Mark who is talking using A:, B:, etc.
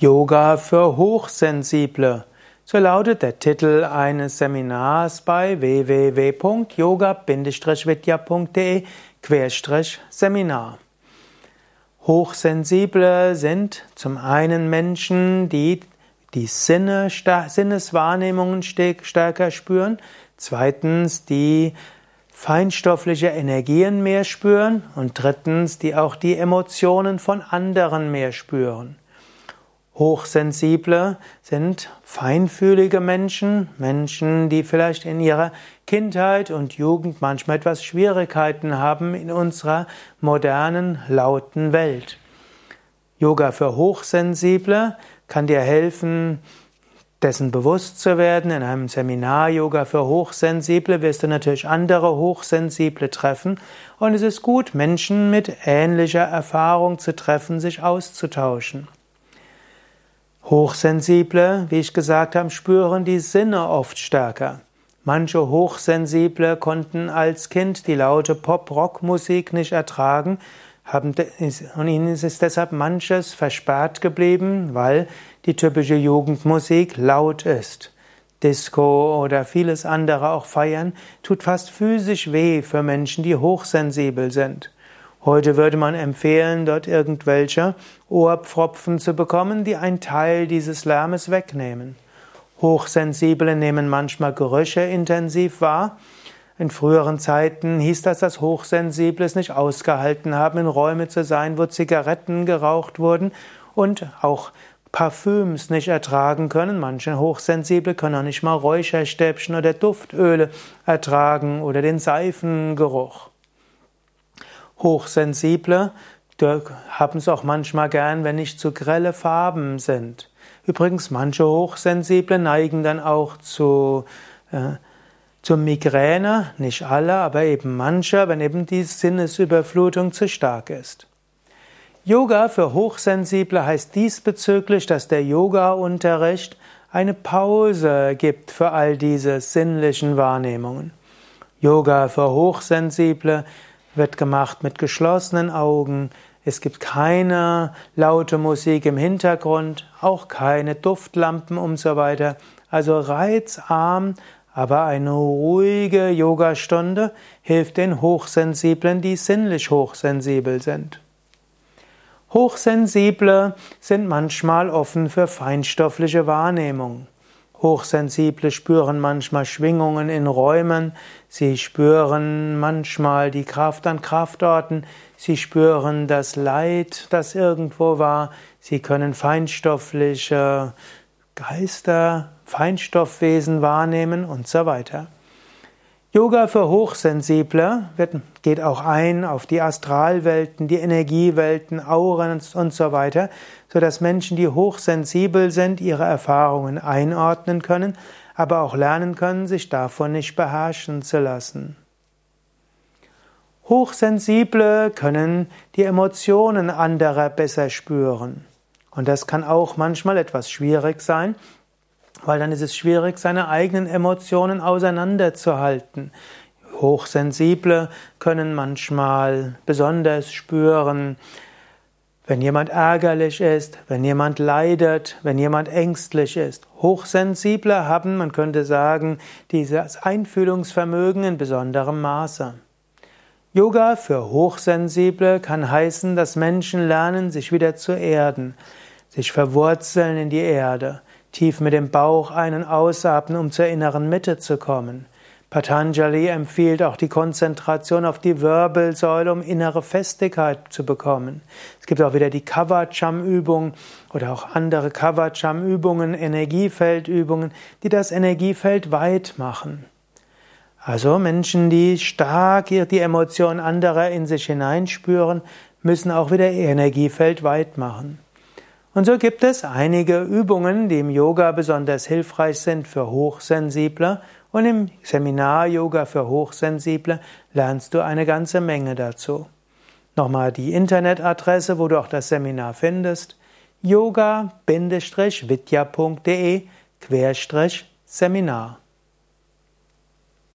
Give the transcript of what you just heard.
A: Yoga für Hochsensible. So lautet der Titel eines Seminars bei www.yoga-vidya.de-seminar. Hochsensible sind zum einen Menschen, die die Sinne, Sinneswahrnehmungen stärker spüren, zweitens die feinstoffliche Energien mehr spüren und drittens die auch die Emotionen von anderen mehr spüren. Hochsensible sind feinfühlige Menschen, Menschen, die vielleicht in ihrer Kindheit und Jugend manchmal etwas Schwierigkeiten haben in unserer modernen, lauten Welt. Yoga für Hochsensible kann dir helfen, dessen bewusst zu werden. In einem Seminar Yoga für Hochsensible wirst du natürlich andere Hochsensible treffen. Und es ist gut, Menschen mit ähnlicher Erfahrung zu treffen, sich auszutauschen. Hochsensible, wie ich gesagt habe, spüren die Sinne oft stärker. Manche Hochsensible konnten als Kind die laute Pop-Rock-Musik nicht ertragen, haben, und ihnen ist deshalb manches versperrt geblieben, weil die typische Jugendmusik laut ist. Disco oder vieles andere auch feiern, tut fast physisch weh für Menschen, die hochsensibel sind. Heute würde man empfehlen, dort irgendwelche Ohrpfropfen zu bekommen, die einen Teil dieses Lärmes wegnehmen. Hochsensible nehmen manchmal Gerüche intensiv wahr. In früheren Zeiten hieß das, dass Hochsensible es nicht ausgehalten haben, in Räume zu sein, wo Zigaretten geraucht wurden und auch Parfüms nicht ertragen können. Manche Hochsensible können auch nicht mal Räucherstäbchen oder Duftöle ertragen oder den Seifengeruch. Hochsensible haben es auch manchmal gern, wenn nicht zu grelle Farben sind. Übrigens, manche Hochsensible neigen dann auch zu, äh, zur Migräne, nicht alle, aber eben manche, wenn eben die Sinnesüberflutung zu stark ist. Yoga für Hochsensible heißt diesbezüglich, dass der Yoga-Unterricht eine Pause gibt für all diese sinnlichen Wahrnehmungen. Yoga für Hochsensible wird gemacht mit geschlossenen Augen. Es gibt keine laute Musik im Hintergrund, auch keine Duftlampen und so weiter. Also reizarm, aber eine ruhige Yogastunde hilft den Hochsensiblen, die sinnlich hochsensibel sind. Hochsensible sind manchmal offen für feinstoffliche Wahrnehmung. Hochsensible spüren manchmal Schwingungen in Räumen, sie spüren manchmal die Kraft an Kraftorten, sie spüren das Leid, das irgendwo war, sie können feinstoffliche Geister, Feinstoffwesen wahrnehmen und so weiter. Yoga für Hochsensible geht auch ein auf die Astralwelten, die Energiewelten, Auren und so weiter, so dass Menschen, die hochsensibel sind, ihre Erfahrungen einordnen können, aber auch lernen können, sich davon nicht beherrschen zu lassen. Hochsensible können die Emotionen anderer besser spüren. Und das kann auch manchmal etwas schwierig sein, weil dann ist es schwierig, seine eigenen Emotionen auseinanderzuhalten. Hochsensible können manchmal besonders spüren, wenn jemand ärgerlich ist, wenn jemand leidet, wenn jemand ängstlich ist. Hochsensible haben, man könnte sagen, dieses Einfühlungsvermögen in besonderem Maße. Yoga für Hochsensible kann heißen, dass Menschen lernen, sich wieder zu erden, sich verwurzeln in die Erde tief mit dem Bauch einen ausatmen, um zur inneren Mitte zu kommen. Patanjali empfiehlt auch die Konzentration auf die Wirbelsäule, um innere Festigkeit zu bekommen. Es gibt auch wieder die Kavacham-Übung oder auch andere Kavacham-Übungen, Energiefeldübungen, die das Energiefeld weit machen. Also Menschen, die stark die Emotionen anderer in sich hineinspüren, müssen auch wieder ihr Energiefeld weit machen. Und so gibt es einige Übungen, die im Yoga besonders hilfreich sind für Hochsensible. Und im Seminar Yoga für Hochsensible lernst du eine ganze Menge dazu. Nochmal die Internetadresse, wo du auch das Seminar findest: yoga-vidya.de Seminar